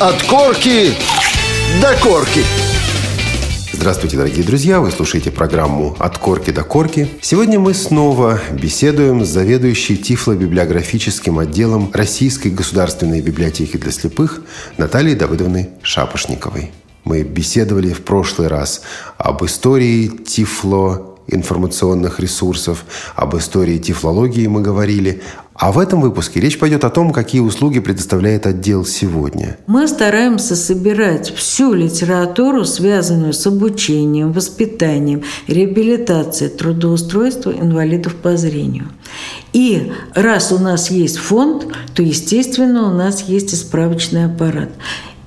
От корки до корки. Здравствуйте, дорогие друзья! Вы слушаете программу «От корки до корки». Сегодня мы снова беседуем с заведующей тифлобиблиографическим отделом Российской государственной библиотеки для слепых Натальей Давыдовной Шапошниковой. Мы беседовали в прошлый раз об истории тифло информационных ресурсов, об истории тифлологии мы говорили, а в этом выпуске речь пойдет о том, какие услуги предоставляет отдел сегодня. Мы стараемся собирать всю литературу, связанную с обучением, воспитанием, реабилитацией, трудоустройством инвалидов по зрению. И раз у нас есть фонд, то, естественно, у нас есть и справочный аппарат.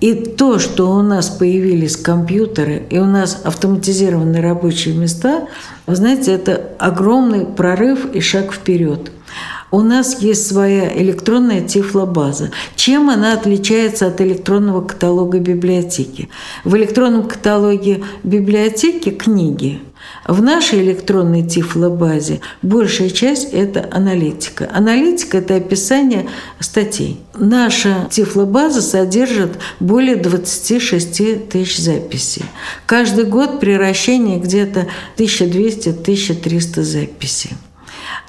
И то, что у нас появились компьютеры, и у нас автоматизированные рабочие места, вы знаете, это огромный прорыв и шаг вперед. У нас есть своя электронная тифлобаза. Чем она отличается от электронного каталога библиотеки? В электронном каталоге библиотеки книги. В нашей электронной тифлобазе большая часть – это аналитика. Аналитика – это описание статей. Наша тифлобаза содержит более 26 тысяч записей. Каждый год приращение где-то 1200-1300 записей.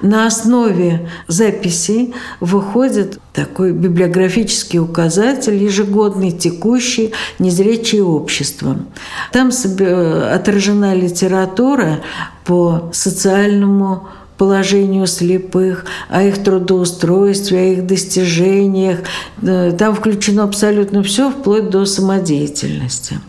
На основе записей выходит такой библиографический указатель, ежегодный, текущий, незрячее общество. Там отражена литература по социальному положению слепых, о их трудоустройстве, о их достижениях. Э, там включено абсолютно все, вплоть до самодеятельности.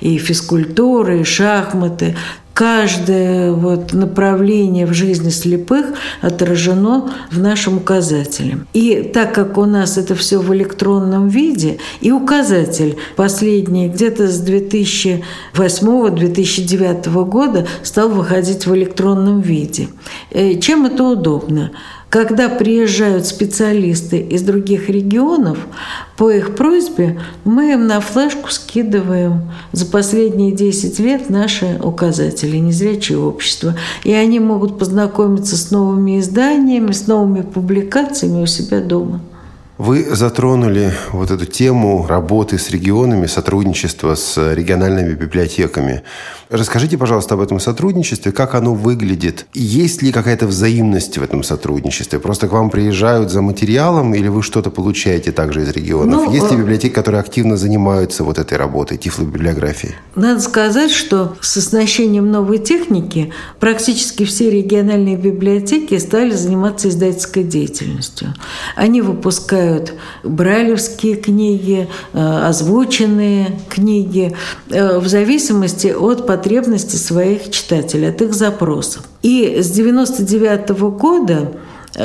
И физкультура, и шахматы каждое вот направление в жизни слепых отражено в нашем указателе. И так как у нас это все в электронном виде, и указатель последний где-то с 2008-2009 года стал выходить в электронном виде. Э, чем это удобно? Когда приезжают специалисты из других регионов, по их просьбе мы им на флешку скидываем за последние 10 лет наши указатели «Незрячее общество». И они могут познакомиться с новыми изданиями, с новыми публикациями у себя дома. Вы затронули вот эту тему работы с регионами, сотрудничества с региональными библиотеками. Расскажите, пожалуйста, об этом сотрудничестве, как оно выглядит. Есть ли какая-то взаимность в этом сотрудничестве? Просто к вам приезжают за материалом или вы что-то получаете также из регионов? Ну, Есть ли э, библиотеки, которые активно занимаются вот этой работой, тифлобиблиографией? Надо сказать, что с оснащением новой техники практически все региональные библиотеки стали заниматься издательской деятельностью. Они выпускают брайлевские книги, э, озвученные книги э, в зависимости от потребности своих читателей, от их запросов. И с 1999 года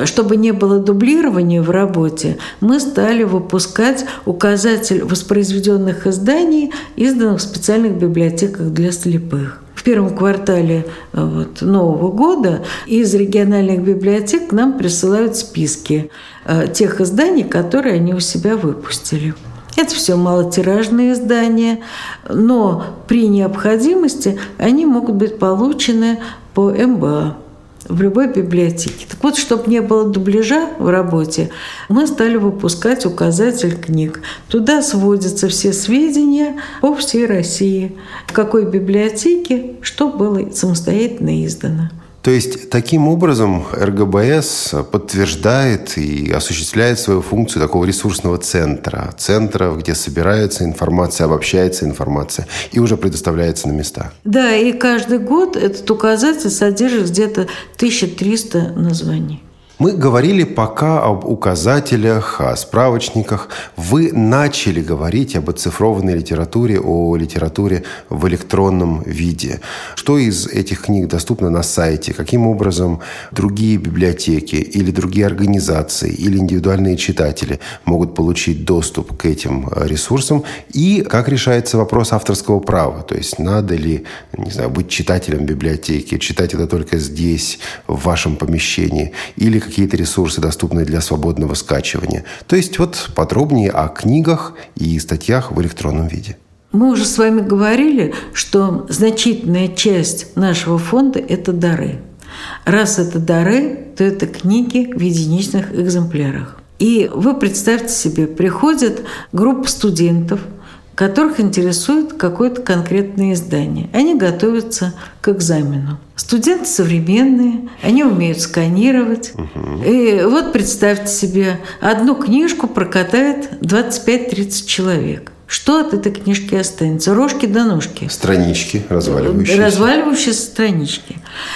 чтобы не было дублирования в работе, мы стали выпускать указатель воспроизведенных изданий, изданных в специальных библиотеках для слепых. В первом квартале э, вот, Нового года из региональных библиотек к нам присылают списки э, тех изданий, которые они у себя выпустили. Это все малотиражные издания, но при необходимости они могут быть получены по МБА в любой библиотеке. Так вот, чтобы не было дубляжа в работе, мы стали выпускать указатель книг. Туда сводятся все сведения по всей России, в какой библиотеке что было самостоятельно издано. То есть таким образом РГБС подтверждает и осуществляет свою функцию такого ресурсного центра, центра, где собирается информация, обобщается информация и уже предоставляется на места. Да, и каждый год этот указатель содержит где-то 1300 названий. Мы говорили пока об указателях, о справочниках. Вы начали говорить об оцифрованной литературе, о литературе в электронном виде. Что из этих книг доступно на сайте? Каким образом другие библиотеки или другие организации или индивидуальные читатели могут получить доступ к этим ресурсам? И как решается вопрос авторского права? То есть надо ли, не знаю, быть читателем библиотеки, читать это только здесь, в вашем помещении? Или какие-то ресурсы, доступные для свободного скачивания. То есть вот подробнее о книгах и статьях в электронном виде. Мы уже с вами говорили, что значительная часть нашего фонда – это дары. Раз это дары, то это книги в единичных экземплярах. И вы представьте себе, приходит группа студентов которых интересует какое-то конкретное издание. Они готовятся к экзамену. Студенты современные, они умеют сканировать. Угу. И вот представьте себе, одну книжку прокатает 25-30 человек. Что от этой книжки останется? Рожки до ножки. Странички разваливающиеся. Разваливающиеся странички.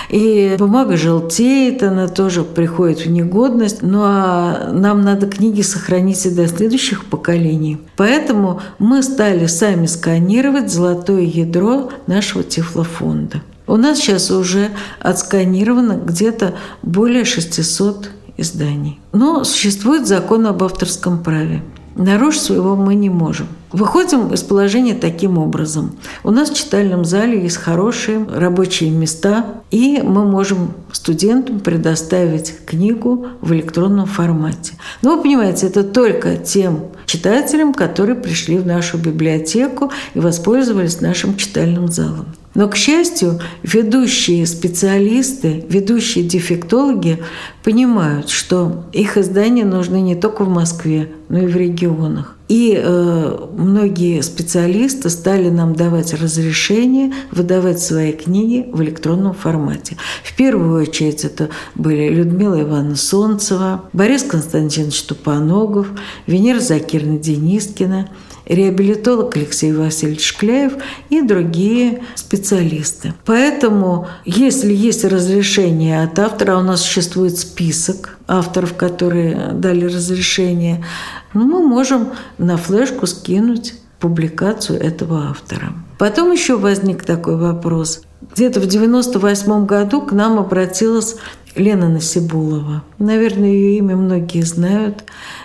И бумага желтеет, она тоже приходит в негодность. Ну а нам надо книги сохранить и до следующих поколений. Поэтому мы стали сами сканировать золотое ядро нашего тифлофонда. У нас сейчас уже отсканировано где-то более 600 изданий. Но существует закон об авторском праве. Нарушить своего мы не можем. Выходим из положения таким образом. У нас в читальном зале есть хорошие рабочие места, и мы можем студентам предоставить книгу в электронном формате. Но вы понимаете, это только тем читателям, которые пришли в нашу библиотеку и воспользовались нашим читальным залом. Но, к счастью, ведущие специалисты, ведущие дефектологи понимают, что их издания нужны не только в Москве, но и в регионах. И э, многие специалисты стали нам давать разрешение выдавать свои книги в электронном формате. В первую очередь это были Людмила Ивановна Солнцева, Борис Константинович Тупоногов, Венера Закирна Денискина, реабилитолог Алексей Васильевич Шкляев и другие специалисты. Поэтому, если есть разрешение от автора, а у нас существует список авторов, которые дали разрешение, ну, мы можем на флешку скинуть публикацию этого автора. Потом еще возник такой вопрос. Где-то в 98 году к нам обратилась Лена Насибулова. Наверное, ее имя многие знают.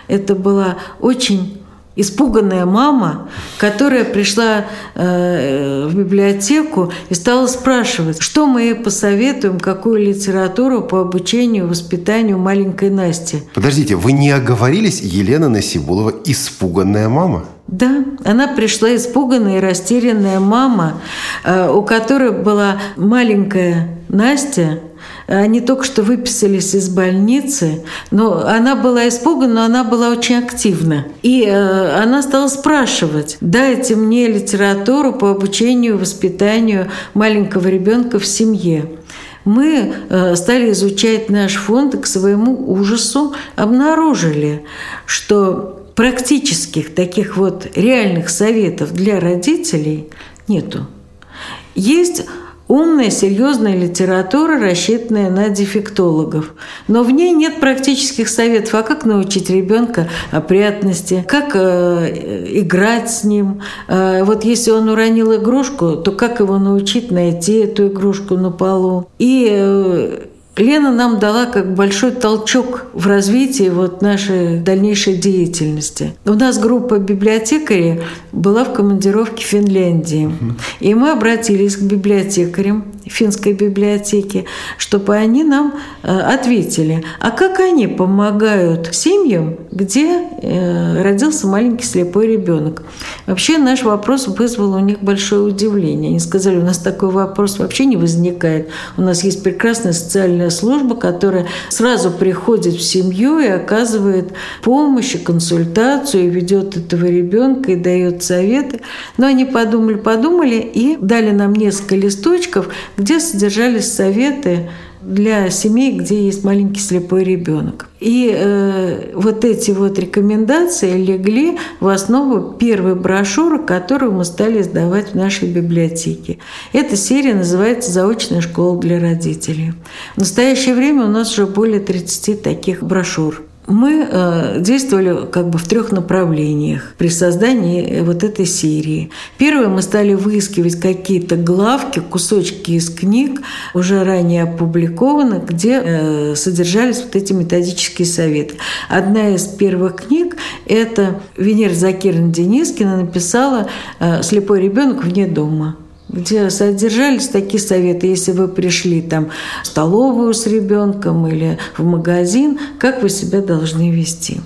Это была очень испуганная мама, которая пришла э, в библиотеку и стала спрашивать, что мы ей посоветуем, какую литературу по обучению, воспитанию маленькой Насти. Подождите, вы не оговорились, Елена Насибулова, испуганная мама? Да, она пришла испуганная и растерянная мама, э, у которой была маленькая Настя, они только что выписались из больницы, но она была испугана, но она была очень активна. И э, она стала спрашивать, дайте мне литературу по обучению, воспитанию маленького ребенка в семье мы э, стали изучать наш фонд и к своему ужасу обнаружили, что практических таких вот реальных советов для родителей нету. Есть Умная, серьезная литература, рассчитанная на дефектологов. Но в ней нет практических советов, а как научить ребенка опрятности, как э, играть с ним. Э, вот если он уронил игрушку, то как его научить найти эту игрушку на полу. И э, Лена нам дала как большой толчок в развитии вот нашей дальнейшей деятельности. У нас группа библиотекарей была в командировке в Финляндии. И мы обратились к библиотекарям финской библиотеки, чтобы они нам э, ответили, а как они помогают семьям, где э, родился маленький слепой ребенок. Вообще наш вопрос вызвал у них большое удивление. Они сказали, у нас такой вопрос вообще не возникает. У нас есть прекрасная социальная служба, которая сразу приходит в семью и оказывает помощь и консультацию, и ведет этого ребенка и дает советы. Но они подумали, подумали и дали нам несколько листочков, где содержались советы для семей, где есть маленький слепой ребенок. И э, вот эти вот рекомендации легли в основу первой брошюры, которую мы стали издавать в нашей библиотеке. Эта серия называется «Заочная школа для родителей». В настоящее время у нас уже более 30 таких брошюр мы э, действовали как бы в трех направлениях при создании вот этой серии. Первое, мы стали выискивать какие-то главки, кусочки из книг, уже ранее опубликованных, где э, содержались вот эти методические советы. Одна из первых книг – это Венера Закирна Денискина написала э, «Слепой ребенок вне дома» где содержались такие советы, если вы пришли там в столовую с ребенком или в магазин, как вы себя должны вести.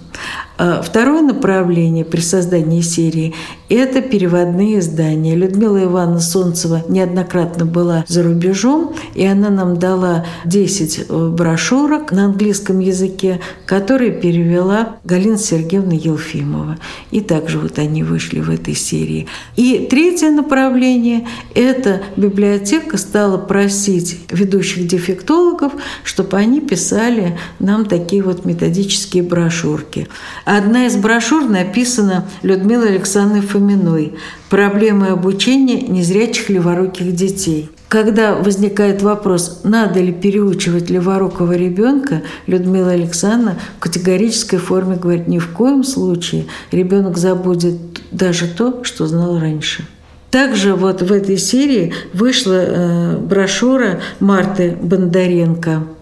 А второе направление при создании серии – это переводные издания. Людмила Ивановна Солнцева неоднократно была за рубежом, и она нам дала 10 э, брошюрок на английском языке, которые перевела Галина Сергеевна Елфимова. И также вот они вышли в этой серии. И третье направление – это библиотека стала просить ведущих дефектологов, чтобы они писали нам такие вот методические брошюрки. Одна из брошюр написана Людмилой Александровной Фоминой «Проблемы обучения незрячих леворуких детей». Когда возникает вопрос, надо ли переучивать леворукого ребенка, Людмила Александровна в категорической форме говорит, ни в коем случае ребенок забудет даже то, что знал раньше. Также вот в этой серии вышла э, брошюра Марты Бондаренко –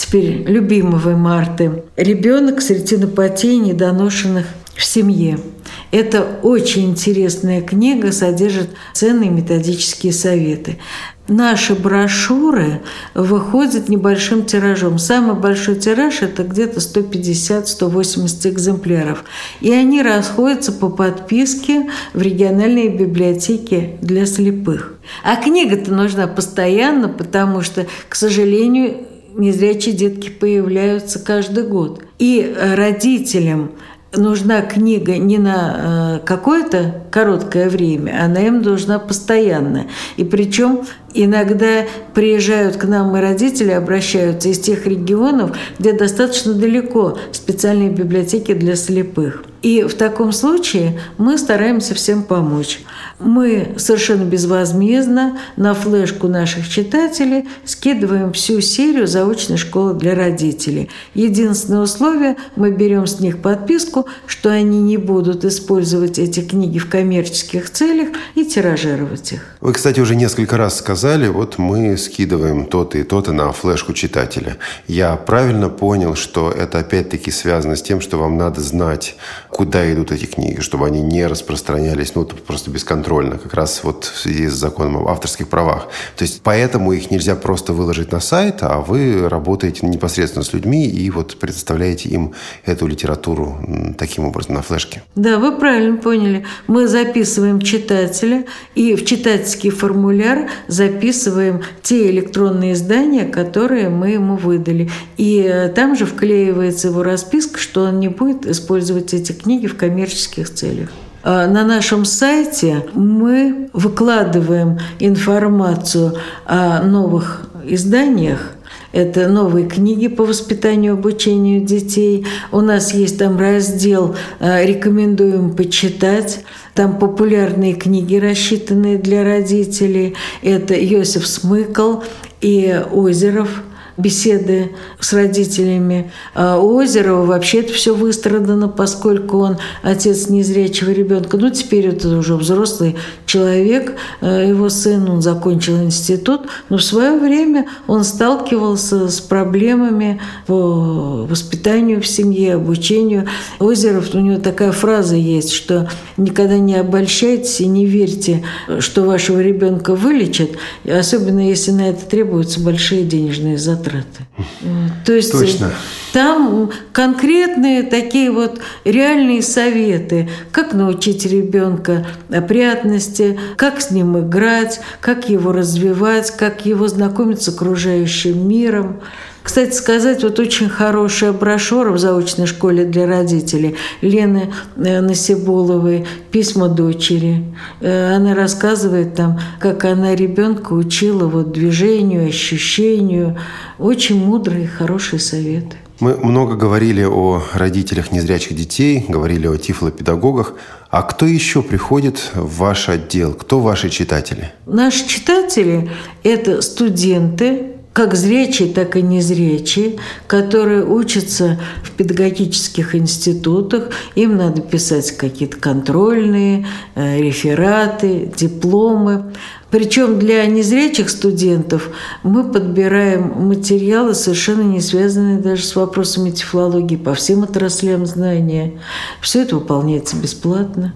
теперь любимого Марты, ребенок с ретинопатией недоношенных в семье. Это очень интересная книга, содержит ценные методические советы. Наши брошюры выходят небольшим тиражом. Самый большой тираж – это где-то 150-180 экземпляров. И они расходятся по подписке в региональные библиотеки для слепых. А книга-то нужна постоянно, потому что, к сожалению, незрячие детки появляются каждый год. И родителям нужна книга не на э, какое-то короткое время, она им нужна постоянно. И причем иногда приезжают к нам и родители обращаются из тех регионов, где достаточно далеко специальные библиотеки для слепых. И в таком случае мы стараемся всем помочь. Мы совершенно безвозмездно на флешку наших читателей скидываем всю серию заочной школы для родителей. Единственное условие – мы берем с них подписку, что они не будут использовать эти книги в коммерческих целях и тиражировать их. Вы, кстати, уже несколько раз сказали, вот мы скидываем то-то и то-то на флешку читателя. Я правильно понял, что это опять-таки связано с тем, что вам надо знать, куда идут эти книги, чтобы они не распространялись, ну, просто бесконтрольно, как раз вот в связи с законом об авторских правах. То есть поэтому их нельзя просто выложить на сайт, а вы работаете непосредственно с людьми и вот предоставляете им эту литературу таким образом на флешке. Да, вы правильно поняли. Мы записываем читателя и в читательский формуляр записываем те электронные издания, которые мы ему выдали. И э, там же вклеивается его расписка, что он не будет использовать эти книги в коммерческих целях. А на нашем сайте мы выкладываем информацию о новых изданиях, это новые книги по воспитанию и обучению детей. У нас есть там раздел э, «Рекомендуем почитать». Там популярные книги, рассчитанные для родителей. Это Йосиф Смыкал и Озеров – беседы с родителями. А у Озерова вообще это все выстрадано, поскольку он отец незрячего ребенка. Ну, теперь это уже взрослый человек, э, его сын, он закончил институт, но в свое время он сталкивался с проблемами по воспитанию в семье, обучению. Озеров, у него такая фраза есть, что никогда не обольщайтесь и не верьте, что вашего ребенка вылечат, особенно если на это требуются большие денежные затраты затраты. То есть Точно. там конкретные такие вот реальные советы, как научить ребенка опрятности, как с ним играть, как его развивать, как его знакомить с окружающим миром. Кстати сказать, вот очень хорошая брошюра в заочной школе для родителей Лены э, Насибуловой «Письма дочери». Э, она рассказывает там, как она ребенка учила вот движению, ощущению. Очень мудрые, хорошие советы. Мы много говорили о родителях незрячих детей, говорили о тифлопедагогах. А кто еще приходит в ваш отдел? Кто ваши читатели? Наши читатели – это студенты, как зрячие, так и незрячие, которые учатся в педагогических институтах. Им надо писать какие-то контрольные, э, рефераты, дипломы. Причем для незрячих студентов мы подбираем материалы, совершенно не связанные даже с вопросами тефлологии по всем отраслям знания. Все это выполняется бесплатно.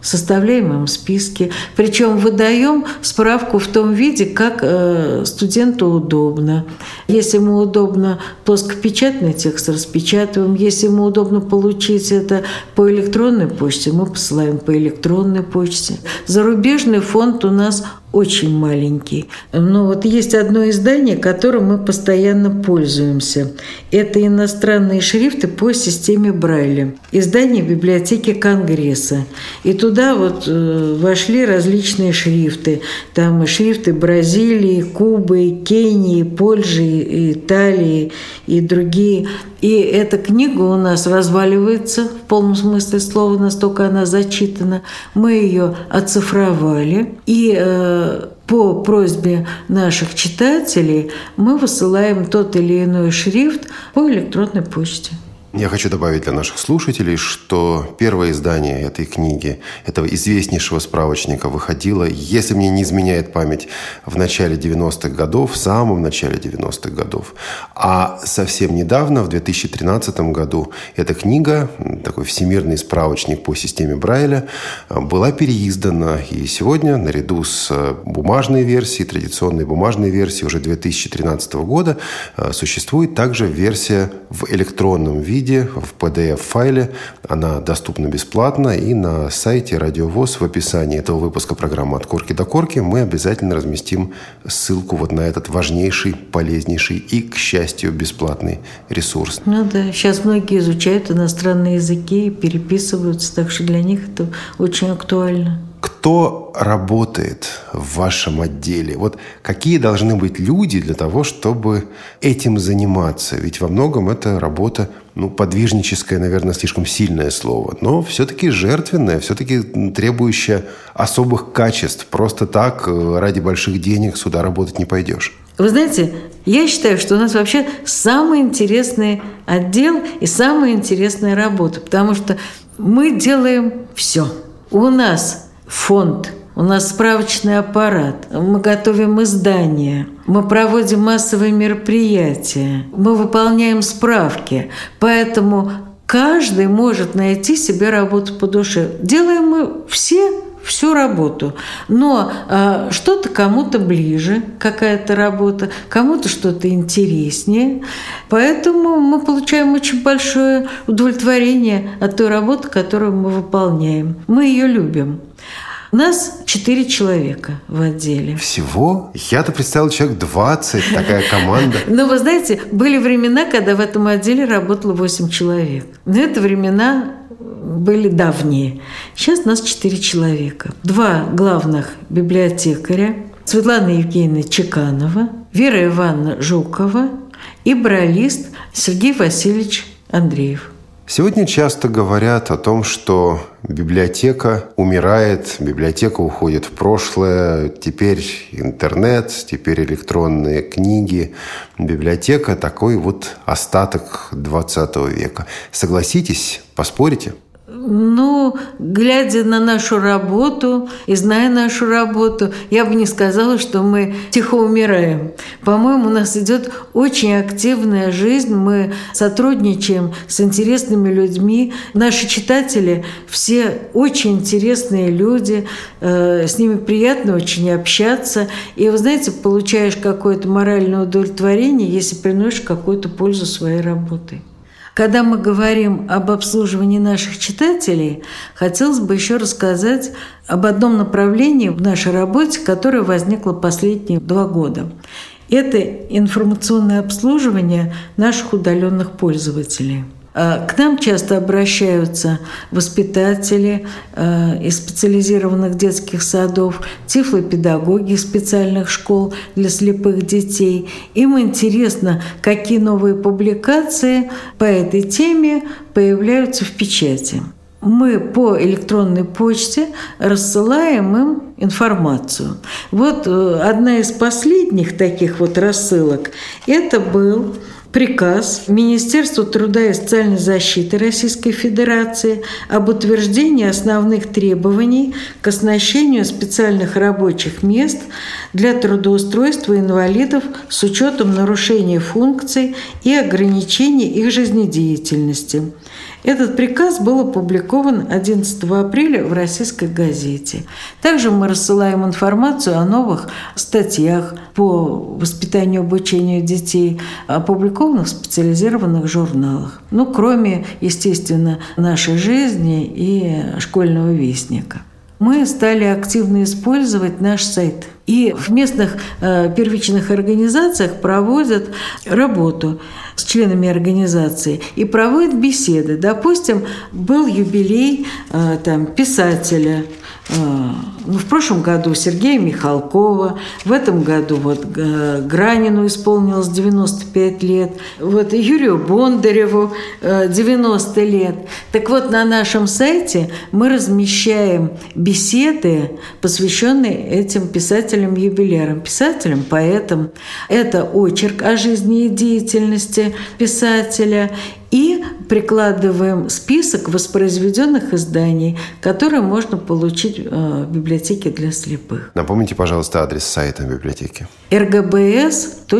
Составляем им списки, причем выдаем справку в том виде, как э, студенту удобно. Если ему удобно плоскопечатный текст, распечатываем. Если ему удобно получить это по электронной почте, мы посылаем по электронной почте. Зарубежный фонд у нас очень маленький. Но вот есть одно издание, которым мы постоянно пользуемся. Это иностранные шрифты по системе Брайля. Издание библиотеки Конгресса. И туда вот э, вошли различные шрифты. Там шрифты Бразилии, Кубы, Кении, Польши, Италии и другие. И эта книга у нас разваливается в полном смысле слова, настолько она зачитана. Мы ее оцифровали. И э, по просьбе наших читателей мы высылаем тот или иной шрифт по электронной почте. Я хочу добавить для наших слушателей, что первое издание этой книги, этого известнейшего справочника, выходило, если мне не изменяет память, в начале 90-х годов, в самом начале 90-х годов. А совсем недавно, в 2013 году, эта книга, такой всемирный справочник по системе Брайля, была переиздана. И сегодня, наряду с бумажной версией, традиционной бумажной версией уже 2013 года, существует также версия в электронном виде, виде, в PDF-файле. Она доступна бесплатно. И на сайте Радиовоз в описании этого выпуска программы «От корки до корки» мы обязательно разместим ссылку вот на этот важнейший, полезнейший и, к счастью, бесплатный ресурс. Ну да, сейчас многие изучают иностранные языки и переписываются, так что для них это очень актуально. Кто работает в вашем отделе? Вот какие должны быть люди для того, чтобы этим заниматься? Ведь во многом это работа, ну, подвижническое, наверное, слишком сильное слово, но все-таки жертвенное, все-таки требующее особых качеств. Просто так э, ради больших денег сюда работать не пойдешь. Вы знаете, я считаю, что у нас вообще самый интересный отдел и самая интересная работа, потому что мы делаем все. У нас фонд, у нас справочный аппарат, мы готовим издания, мы проводим массовые мероприятия, мы выполняем справки. Поэтому каждый может найти себе работу по душе. Делаем мы все всю работу. Но э, что-то кому-то ближе, какая-то работа, кому-то что-то интереснее. Поэтому мы получаем очень большое удовлетворение от той работы, которую мы выполняем. Мы ее любим. Нас четыре человека в отделе. Всего? Я-то представил человек 20, такая команда. Но вы знаете, были времена, когда в этом отделе работало 8 человек. Но это времена были давние. Сейчас нас четыре человека. Два главных библиотекаря. Светлана Евгеньевна Чеканова, Вера Ивановна Жукова и бралист Сергей Васильевич Андреев. Сегодня часто говорят о том, что библиотека умирает, библиотека уходит в прошлое, теперь интернет, теперь электронные книги. Библиотека – такой вот остаток 20 века. Согласитесь, поспорите? Ну, глядя на нашу работу и зная нашу работу, я бы не сказала, что мы тихо умираем. По-моему, у нас идет очень активная жизнь. Мы сотрудничаем с интересными людьми. Наши читатели все очень интересные люди. Э, с ними приятно очень общаться. И, вы знаете, получаешь какое-то моральное удовлетворение, если приносишь какую-то пользу своей работой. Когда мы говорим об обслуживании наших читателей, хотелось бы еще рассказать об одном направлении в нашей работе, которое возникло последние два года. Это информационное обслуживание наших удаленных пользователей – к нам часто обращаются воспитатели э, из специализированных детских садов, тифлопедагоги специальных школ для слепых детей. Им интересно, какие новые публикации по этой теме появляются в печати. Мы по электронной почте рассылаем им информацию. Вот э, одна из последних таких вот рассылок – это был приказ Министерства труда и социальной защиты Российской Федерации об утверждении основных требований к оснащению специальных рабочих мест для трудоустройства инвалидов с учетом нарушения функций и ограничений их жизнедеятельности – Этот приказ был опубликован 11 апреля в российской газете. Также мы рассылаем информацию о новых статьях по воспитанию и обучению детей, опубликованных в специализированных журналах. Ну, кроме, естественно, нашей жизни и школьного вестника мы стали активно использовать наш сайт. И в местных э, первичных организациях проводят работу с членами организации и проводят беседы. Допустим, был юбилей э, там, писателя ну, в прошлом году Сергея Михалкова, в этом году вот э, Гранину исполнилось 95 лет, вот Юрию Бондареву 90 э, лет. Так вот, на нашем сайте мы размещаем беседы, посвященные этим писателям-юбилярам, писателям, поэтам. Это очерк о жизни и деятельности писателя и прикладываем список воспроизведенных изданий, которые можно получить э, в библиотеке для слепых. Напомните, пожалуйста, адрес сайта библиотеки.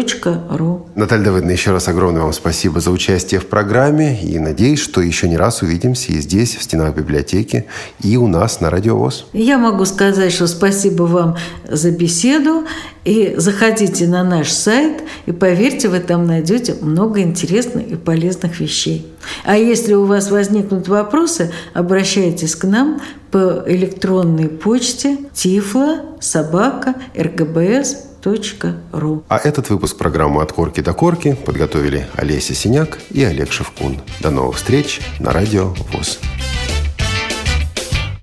rgbs.ru Наталья Давыдовна, еще раз огромное вам спасибо за участие в программе и надеюсь, что еще не раз увидимся и здесь, в стенах библиотеки, и у нас на Радио ВОЗ. Я могу сказать, что спасибо вам за беседу. И заходите на наш сайт, и поверьте, вы там найдете много интересных и полезных вещей. А если у вас возникнут вопросы, обращайтесь к нам по электронной почте тифло собака ргбс ру. А этот выпуск программы «От корки до корки» подготовили Олеся Синяк и Олег Шевкун. До новых встреч на Радио ВОЗ.